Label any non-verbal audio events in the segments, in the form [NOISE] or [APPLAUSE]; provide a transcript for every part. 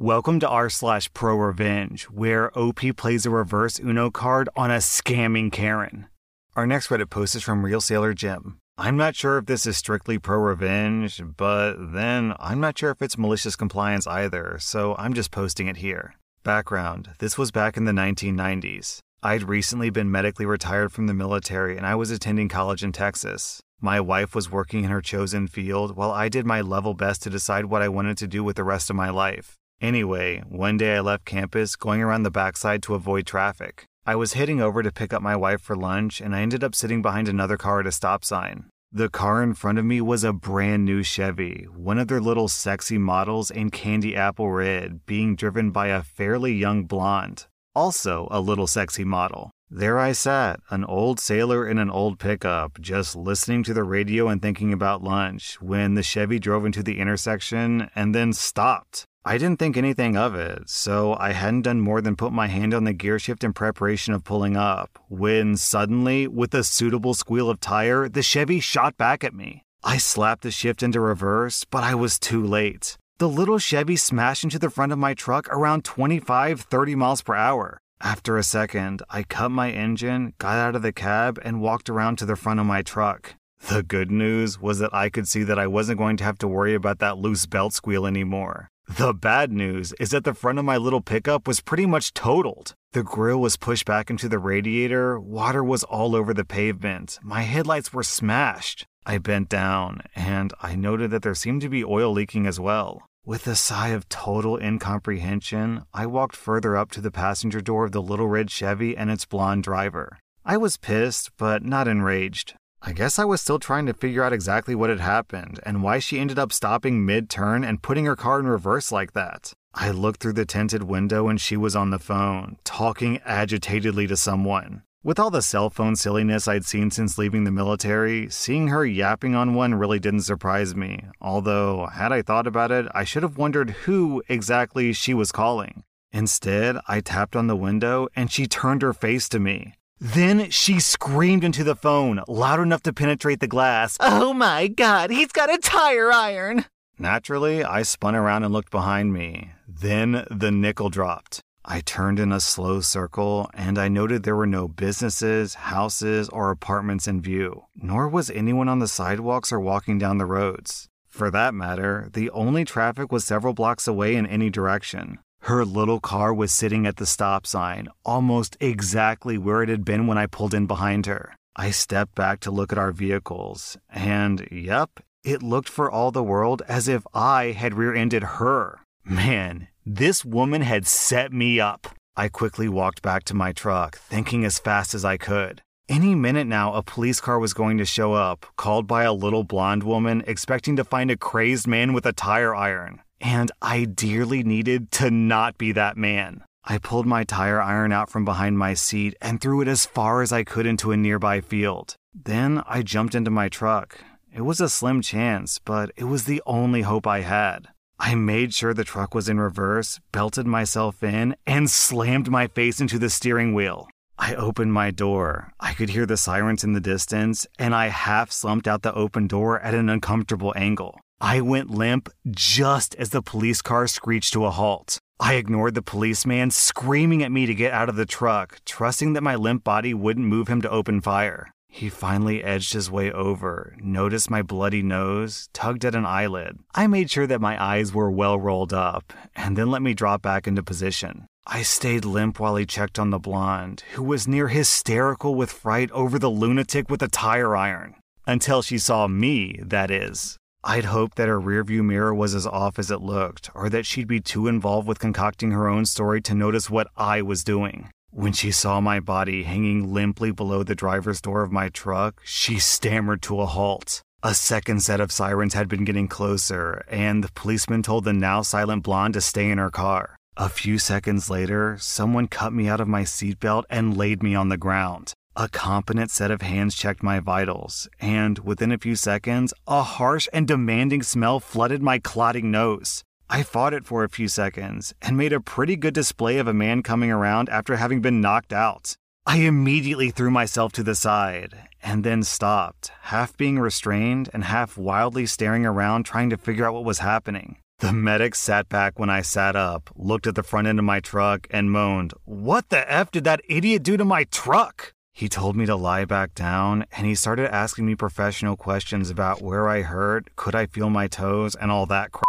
Welcome to r slash pro revenge, where OP plays a reverse Uno card on a scamming Karen. Our next Reddit post is from Real Sailor Jim. I'm not sure if this is strictly pro revenge, but then I'm not sure if it's malicious compliance either, so I'm just posting it here. Background This was back in the 1990s. I'd recently been medically retired from the military and I was attending college in Texas. My wife was working in her chosen field while I did my level best to decide what I wanted to do with the rest of my life. Anyway, one day I left campus going around the backside to avoid traffic. I was heading over to pick up my wife for lunch, and I ended up sitting behind another car at a stop sign. The car in front of me was a brand new Chevy, one of their little sexy models in candy apple red, being driven by a fairly young blonde, also a little sexy model. There I sat, an old sailor in an old pickup, just listening to the radio and thinking about lunch, when the Chevy drove into the intersection and then stopped. I didn't think anything of it, so I hadn't done more than put my hand on the gear shift in preparation of pulling up, when suddenly, with a suitable squeal of tire, the Chevy shot back at me. I slapped the shift into reverse, but I was too late. The little Chevy smashed into the front of my truck around 25 30 miles per hour. After a second, I cut my engine, got out of the cab, and walked around to the front of my truck. The good news was that I could see that I wasn't going to have to worry about that loose belt squeal anymore. The bad news is that the front of my little pickup was pretty much totaled. The grill was pushed back into the radiator, water was all over the pavement, my headlights were smashed. I bent down, and I noted that there seemed to be oil leaking as well. With a sigh of total incomprehension, I walked further up to the passenger door of the little red Chevy and its blonde driver. I was pissed, but not enraged. I guess I was still trying to figure out exactly what had happened and why she ended up stopping mid turn and putting her car in reverse like that. I looked through the tinted window and she was on the phone, talking agitatedly to someone. With all the cell phone silliness I'd seen since leaving the military, seeing her yapping on one really didn't surprise me. Although, had I thought about it, I should have wondered who exactly she was calling. Instead, I tapped on the window and she turned her face to me. Then she screamed into the phone, loud enough to penetrate the glass. Oh my god, he's got a tire iron! Naturally, I spun around and looked behind me. Then the nickel dropped. I turned in a slow circle and I noted there were no businesses, houses, or apartments in view, nor was anyone on the sidewalks or walking down the roads. For that matter, the only traffic was several blocks away in any direction. Her little car was sitting at the stop sign, almost exactly where it had been when I pulled in behind her. I stepped back to look at our vehicles, and yep, it looked for all the world as if I had rear ended her. Man, this woman had set me up. I quickly walked back to my truck, thinking as fast as I could. Any minute now, a police car was going to show up, called by a little blonde woman expecting to find a crazed man with a tire iron and I dearly needed to not be that man. I pulled my tire iron out from behind my seat and threw it as far as I could into a nearby field. Then I jumped into my truck. It was a slim chance, but it was the only hope I had. I made sure the truck was in reverse, belted myself in, and slammed my face into the steering wheel. I opened my door. I could hear the sirens in the distance, and I half slumped out the open door at an uncomfortable angle. I went limp just as the police car screeched to a halt. I ignored the policeman screaming at me to get out of the truck, trusting that my limp body wouldn't move him to open fire. He finally edged his way over, noticed my bloody nose, tugged at an eyelid. I made sure that my eyes were well rolled up, and then let me drop back into position. I stayed limp while he checked on the blonde, who was near hysterical with fright over the lunatic with a tire iron. Until she saw me, that is. I'd hoped that her rearview mirror was as off as it looked, or that she'd be too involved with concocting her own story to notice what I was doing. When she saw my body hanging limply below the driver's door of my truck, she stammered to a halt. A second set of sirens had been getting closer, and the policeman told the now silent blonde to stay in her car. A few seconds later, someone cut me out of my seatbelt and laid me on the ground. A competent set of hands checked my vitals, and within a few seconds, a harsh and demanding smell flooded my clotting nose. I fought it for a few seconds and made a pretty good display of a man coming around after having been knocked out. I immediately threw myself to the side and then stopped, half being restrained and half wildly staring around trying to figure out what was happening. The medic sat back when I sat up, looked at the front end of my truck, and moaned, What the F did that idiot do to my truck? He told me to lie back down, and he started asking me professional questions about where I hurt, could I feel my toes, and all that crap.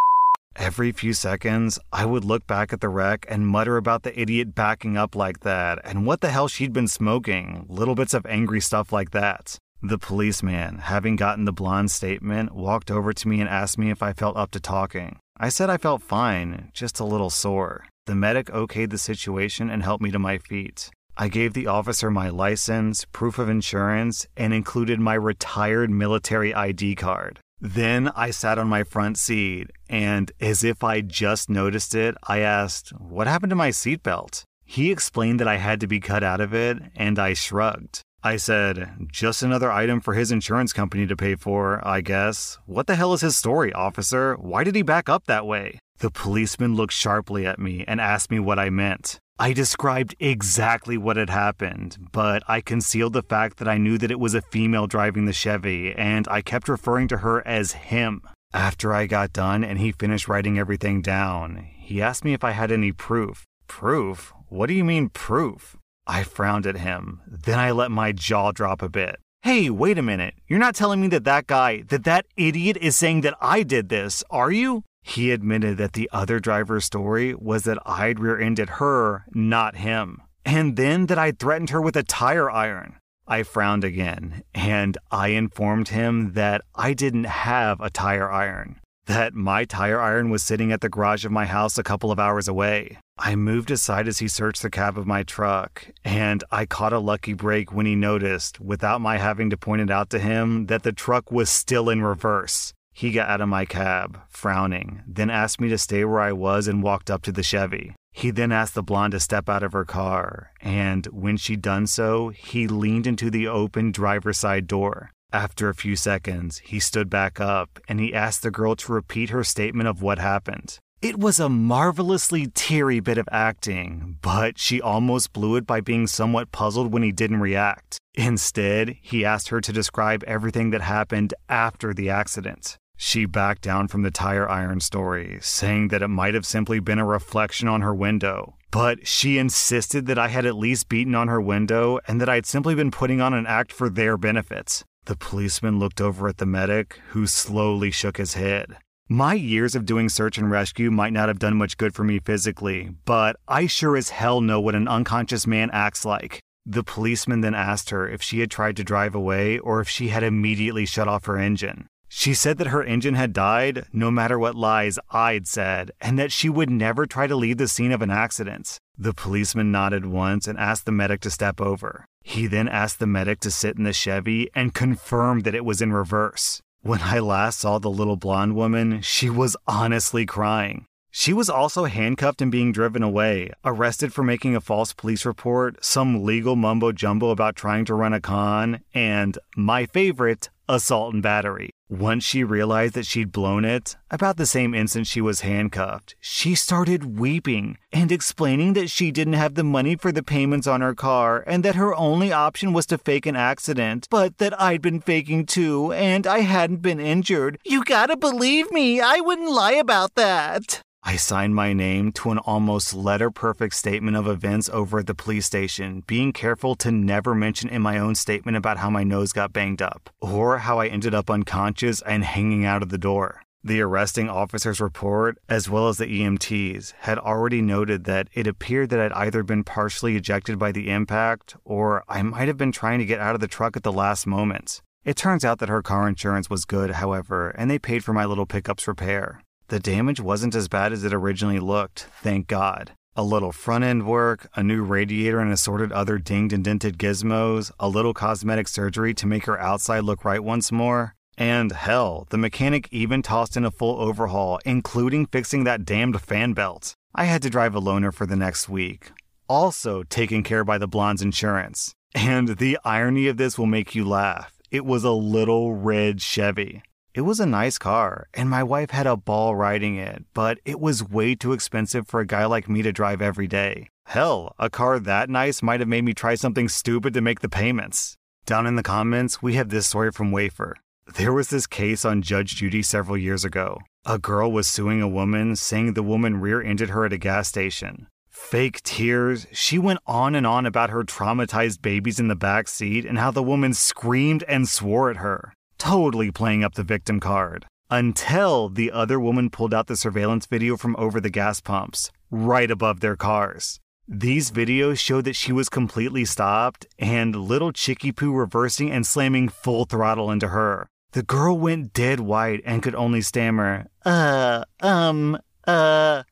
Every few seconds, I would look back at the wreck and mutter about the idiot backing up like that and what the hell she'd been smoking, little bits of angry stuff like that. The policeman, having gotten the blonde's statement, walked over to me and asked me if I felt up to talking. I said I felt fine, just a little sore. The medic okayed the situation and helped me to my feet. I gave the officer my license, proof of insurance, and included my retired military ID card. Then I sat on my front seat, and as if I just noticed it, I asked, What happened to my seatbelt? He explained that I had to be cut out of it, and I shrugged. I said, Just another item for his insurance company to pay for, I guess. What the hell is his story, officer? Why did he back up that way? The policeman looked sharply at me and asked me what I meant. I described exactly what had happened, but I concealed the fact that I knew that it was a female driving the Chevy, and I kept referring to her as him. After I got done and he finished writing everything down, he asked me if I had any proof. Proof? What do you mean, proof? I frowned at him. Then I let my jaw drop a bit. Hey, wait a minute. You're not telling me that that guy, that that idiot is saying that I did this, are you? He admitted that the other driver's story was that I'd rear ended her, not him, and then that I'd threatened her with a tire iron. I frowned again, and I informed him that I didn't have a tire iron, that my tire iron was sitting at the garage of my house a couple of hours away. I moved aside as he searched the cab of my truck, and I caught a lucky break when he noticed, without my having to point it out to him, that the truck was still in reverse. He got out of my cab, frowning, then asked me to stay where I was and walked up to the Chevy. He then asked the blonde to step out of her car, and when she'd done so, he leaned into the open driver's side door. After a few seconds, he stood back up and he asked the girl to repeat her statement of what happened. It was a marvelously teary bit of acting, but she almost blew it by being somewhat puzzled when he didn't react. Instead, he asked her to describe everything that happened after the accident. She backed down from the tire iron story, saying that it might have simply been a reflection on her window. But she insisted that I had at least beaten on her window and that I'd simply been putting on an act for their benefits. The policeman looked over at the medic, who slowly shook his head. My years of doing search and rescue might not have done much good for me physically, but I sure as hell know what an unconscious man acts like. The policeman then asked her if she had tried to drive away or if she had immediately shut off her engine. She said that her engine had died no matter what lies I'd said, and that she would never try to leave the scene of an accident. The policeman nodded once and asked the medic to step over. He then asked the medic to sit in the Chevy and confirmed that it was in reverse. When I last saw the little blonde woman, she was honestly crying. She was also handcuffed and being driven away, arrested for making a false police report, some legal mumbo jumbo about trying to run a con, and, my favorite, assault and battery. Once she realized that she'd blown it, about the same instant she was handcuffed, she started weeping and explaining that she didn't have the money for the payments on her car and that her only option was to fake an accident, but that I'd been faking too and I hadn't been injured. You gotta believe me, I wouldn't lie about that. I signed my name to an almost letter perfect statement of events over at the police station, being careful to never mention in my own statement about how my nose got banged up, or how I ended up unconscious and hanging out of the door. The arresting officer's report, as well as the EMT's, had already noted that it appeared that I'd either been partially ejected by the impact, or I might have been trying to get out of the truck at the last moment. It turns out that her car insurance was good, however, and they paid for my little pickup's repair. The damage wasn't as bad as it originally looked, thank God. A little front end work, a new radiator, and assorted other dinged and dented gizmos, a little cosmetic surgery to make her outside look right once more. And hell, the mechanic even tossed in a full overhaul, including fixing that damned fan belt. I had to drive a loaner for the next week, also taken care by the blonde's insurance. And the irony of this will make you laugh. It was a little red Chevy. It was a nice car, and my wife had a ball riding it, but it was way too expensive for a guy like me to drive every day. Hell, a car that nice might have made me try something stupid to make the payments. Down in the comments, we have this story from Wafer. There was this case on Judge Judy several years ago. A girl was suing a woman, saying the woman rear ended her at a gas station. Fake tears. She went on and on about her traumatized babies in the back seat and how the woman screamed and swore at her, totally playing up the victim card. Until the other woman pulled out the surveillance video from over the gas pumps, right above their cars. These videos showed that she was completely stopped and little Chicky Poo reversing and slamming full throttle into her. The girl went dead white and could only stammer, uh, um, uh.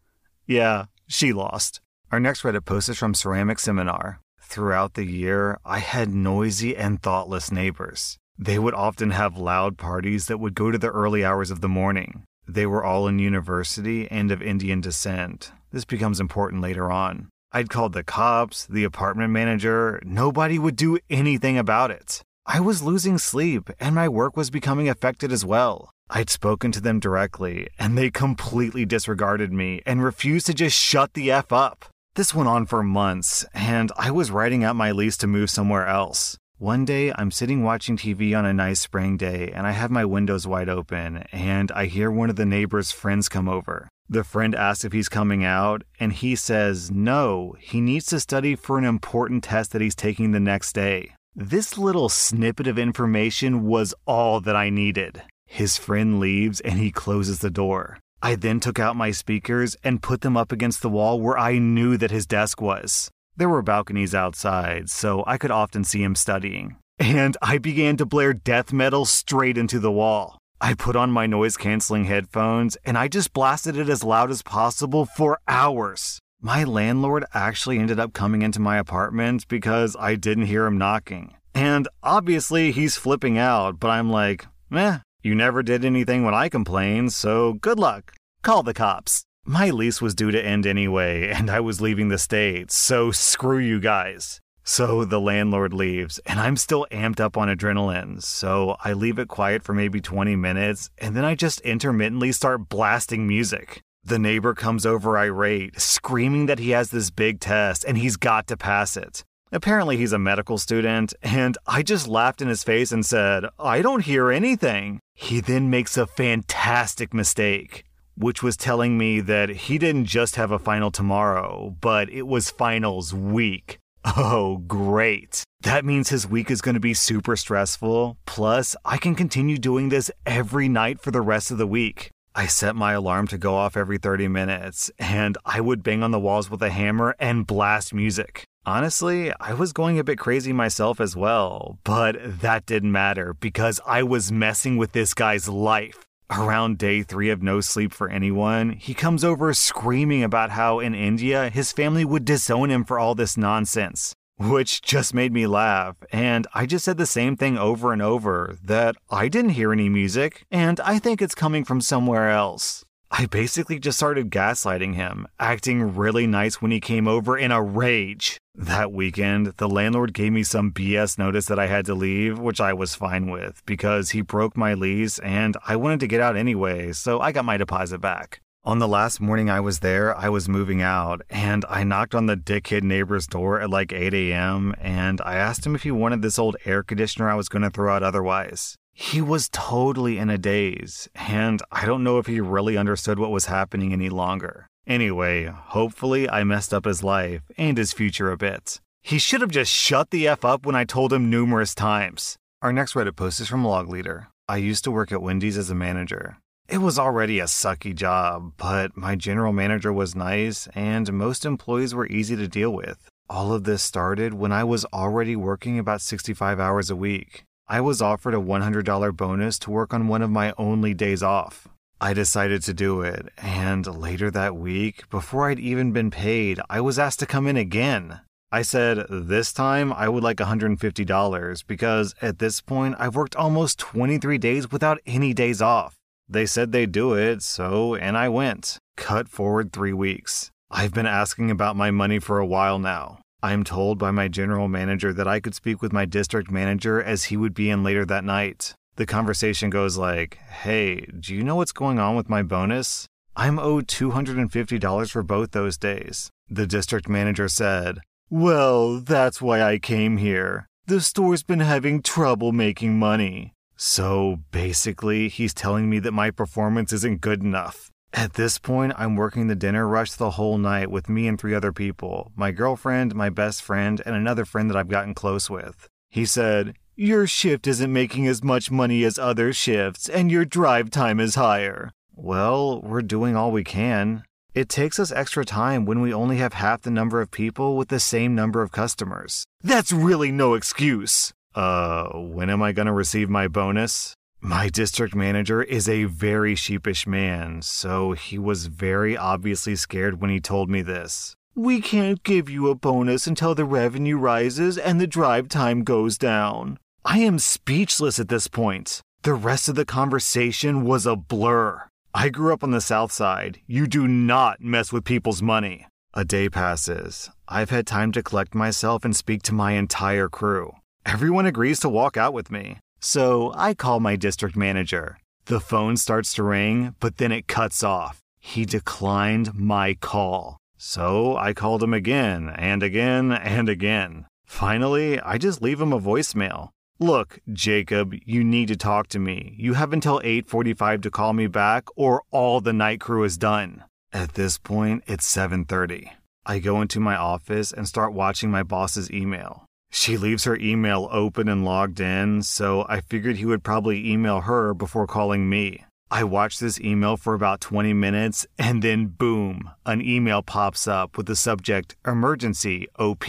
Yeah, she lost. Our next Reddit post is from Ceramic Seminar. Throughout the year, I had noisy and thoughtless neighbors. They would often have loud parties that would go to the early hours of the morning. They were all in university and of Indian descent. This becomes important later on. I'd called the cops, the apartment manager, nobody would do anything about it. I was losing sleep and my work was becoming affected as well. I'd spoken to them directly and they completely disregarded me and refused to just shut the F up. This went on for months and I was writing out my lease to move somewhere else. One day, I'm sitting watching TV on a nice spring day, and I have my windows wide open, and I hear one of the neighbor's friends come over. The friend asks if he's coming out, and he says no, he needs to study for an important test that he's taking the next day. This little snippet of information was all that I needed. His friend leaves and he closes the door. I then took out my speakers and put them up against the wall where I knew that his desk was. There were balconies outside, so I could often see him studying. And I began to blare death metal straight into the wall. I put on my noise canceling headphones and I just blasted it as loud as possible for hours. My landlord actually ended up coming into my apartment because I didn't hear him knocking. And obviously he's flipping out, but I'm like, meh, you never did anything when I complained, so good luck. Call the cops. My lease was due to end anyway, [LAUGHS] and I was leaving the state, so screw you guys. So the landlord leaves, and I'm still amped up on adrenaline, so I leave it quiet for maybe 20 minutes, and then I just intermittently start blasting music. The neighbor comes over irate, screaming that he has this big test and he's got to pass it. Apparently, he's a medical student, and I just laughed in his face and said, I don't hear anything. He then makes a fantastic mistake, which was telling me that he didn't just have a final tomorrow, but it was finals week. [LAUGHS] Oh, great. That means his week is going to be super stressful. Plus, I can continue doing this every night for the rest of the week. I set my alarm to go off every 30 minutes, and I would bang on the walls with a hammer and blast music. Honestly, I was going a bit crazy myself as well, but that didn't matter because I was messing with this guy's life. Around day three of no sleep for anyone, he comes over screaming about how in India his family would disown him for all this nonsense which just made me laugh. And I just said the same thing over and over that I didn't hear any music, and I think it's coming from somewhere else. I basically just started gaslighting him, acting really nice when he came over in a rage. That weekend, the landlord gave me some BS notice that I had to leave, which I was fine with because he broke my lease and I wanted to get out anyway, so I got my deposit back. On the last morning I was there, I was moving out, and I knocked on the dickhead neighbor's door at like 8 a.m. and I asked him if he wanted this old air conditioner I was going to throw out otherwise. He was totally in a daze, and I don't know if he really understood what was happening any longer. Anyway, hopefully I messed up his life and his future a bit. He should have just shut the F up when I told him numerous times. Our next Reddit post is from Log Leader. I used to work at Wendy's as a manager. It was already a sucky job, but my general manager was nice and most employees were easy to deal with. All of this started when I was already working about 65 hours a week. I was offered a $100 bonus to work on one of my only days off. I decided to do it, and later that week, before I'd even been paid, I was asked to come in again. I said, this time I would like $150 because at this point I've worked almost 23 days without any days off. They said they'd do it, so, and I went. Cut forward three weeks. I've been asking about my money for a while now. I'm told by my general manager that I could speak with my district manager as he would be in later that night. The conversation goes like, Hey, do you know what's going on with my bonus? I'm owed $250 for both those days. The district manager said, Well, that's why I came here. The store's been having trouble making money. So basically, he's telling me that my performance isn't good enough. At this point, I'm working the dinner rush the whole night with me and three other people my girlfriend, my best friend, and another friend that I've gotten close with. He said, Your shift isn't making as much money as other shifts, and your drive time is higher. Well, we're doing all we can. It takes us extra time when we only have half the number of people with the same number of customers. That's really no excuse. Uh, when am I gonna receive my bonus? My district manager is a very sheepish man, so he was very obviously scared when he told me this. We can't give you a bonus until the revenue rises and the drive time goes down. I am speechless at this point. The rest of the conversation was a blur. I grew up on the South Side. You do not mess with people's money. A day passes. I've had time to collect myself and speak to my entire crew. Everyone agrees to walk out with me. So I call my district manager. The phone starts to ring, but then it cuts off. He declined my call. So I called him again and again and again. Finally, I just leave him a voicemail. Look, Jacob, you need to talk to me. You have until 8:45 to call me back or all the night crew is done. At this point, it's 7:30. I go into my office and start watching my boss's email. She leaves her email open and logged in, so I figured he would probably email her before calling me. I watch this email for about 20 minutes, and then boom, an email pops up with the subject Emergency OP.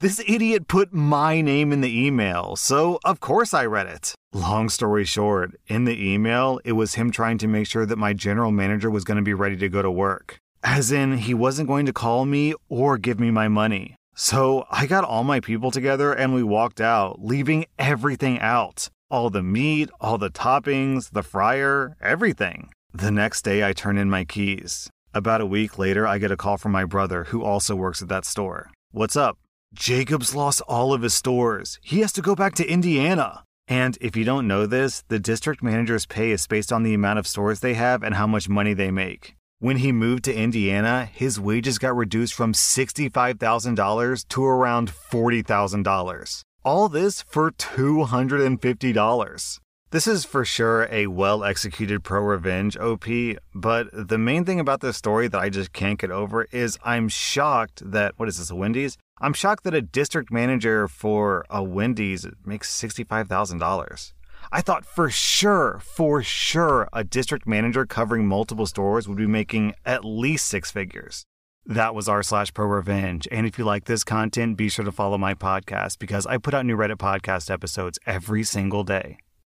This idiot put my name in the email, so of course I read it. Long story short, in the email, it was him trying to make sure that my general manager was going to be ready to go to work. As in, he wasn't going to call me or give me my money. So I got all my people together and we walked out, leaving everything out all the meat, all the toppings, the fryer, everything. The next day, I turn in my keys. About a week later, I get a call from my brother, who also works at that store. What's up? Jacob's lost all of his stores. He has to go back to Indiana. And if you don't know this, the district manager's pay is based on the amount of stores they have and how much money they make. When he moved to Indiana, his wages got reduced from $65,000 to around $40,000. All this for $250. This is for sure a well executed pro revenge OP, but the main thing about this story that I just can't get over is I'm shocked that, what is this, a Wendy's? I'm shocked that a district manager for a Wendy's makes $65,000. I thought for sure, for sure, a district manager covering multiple stores would be making at least six figures. That was r slash pro revenge. And if you like this content, be sure to follow my podcast because I put out new Reddit podcast episodes every single day.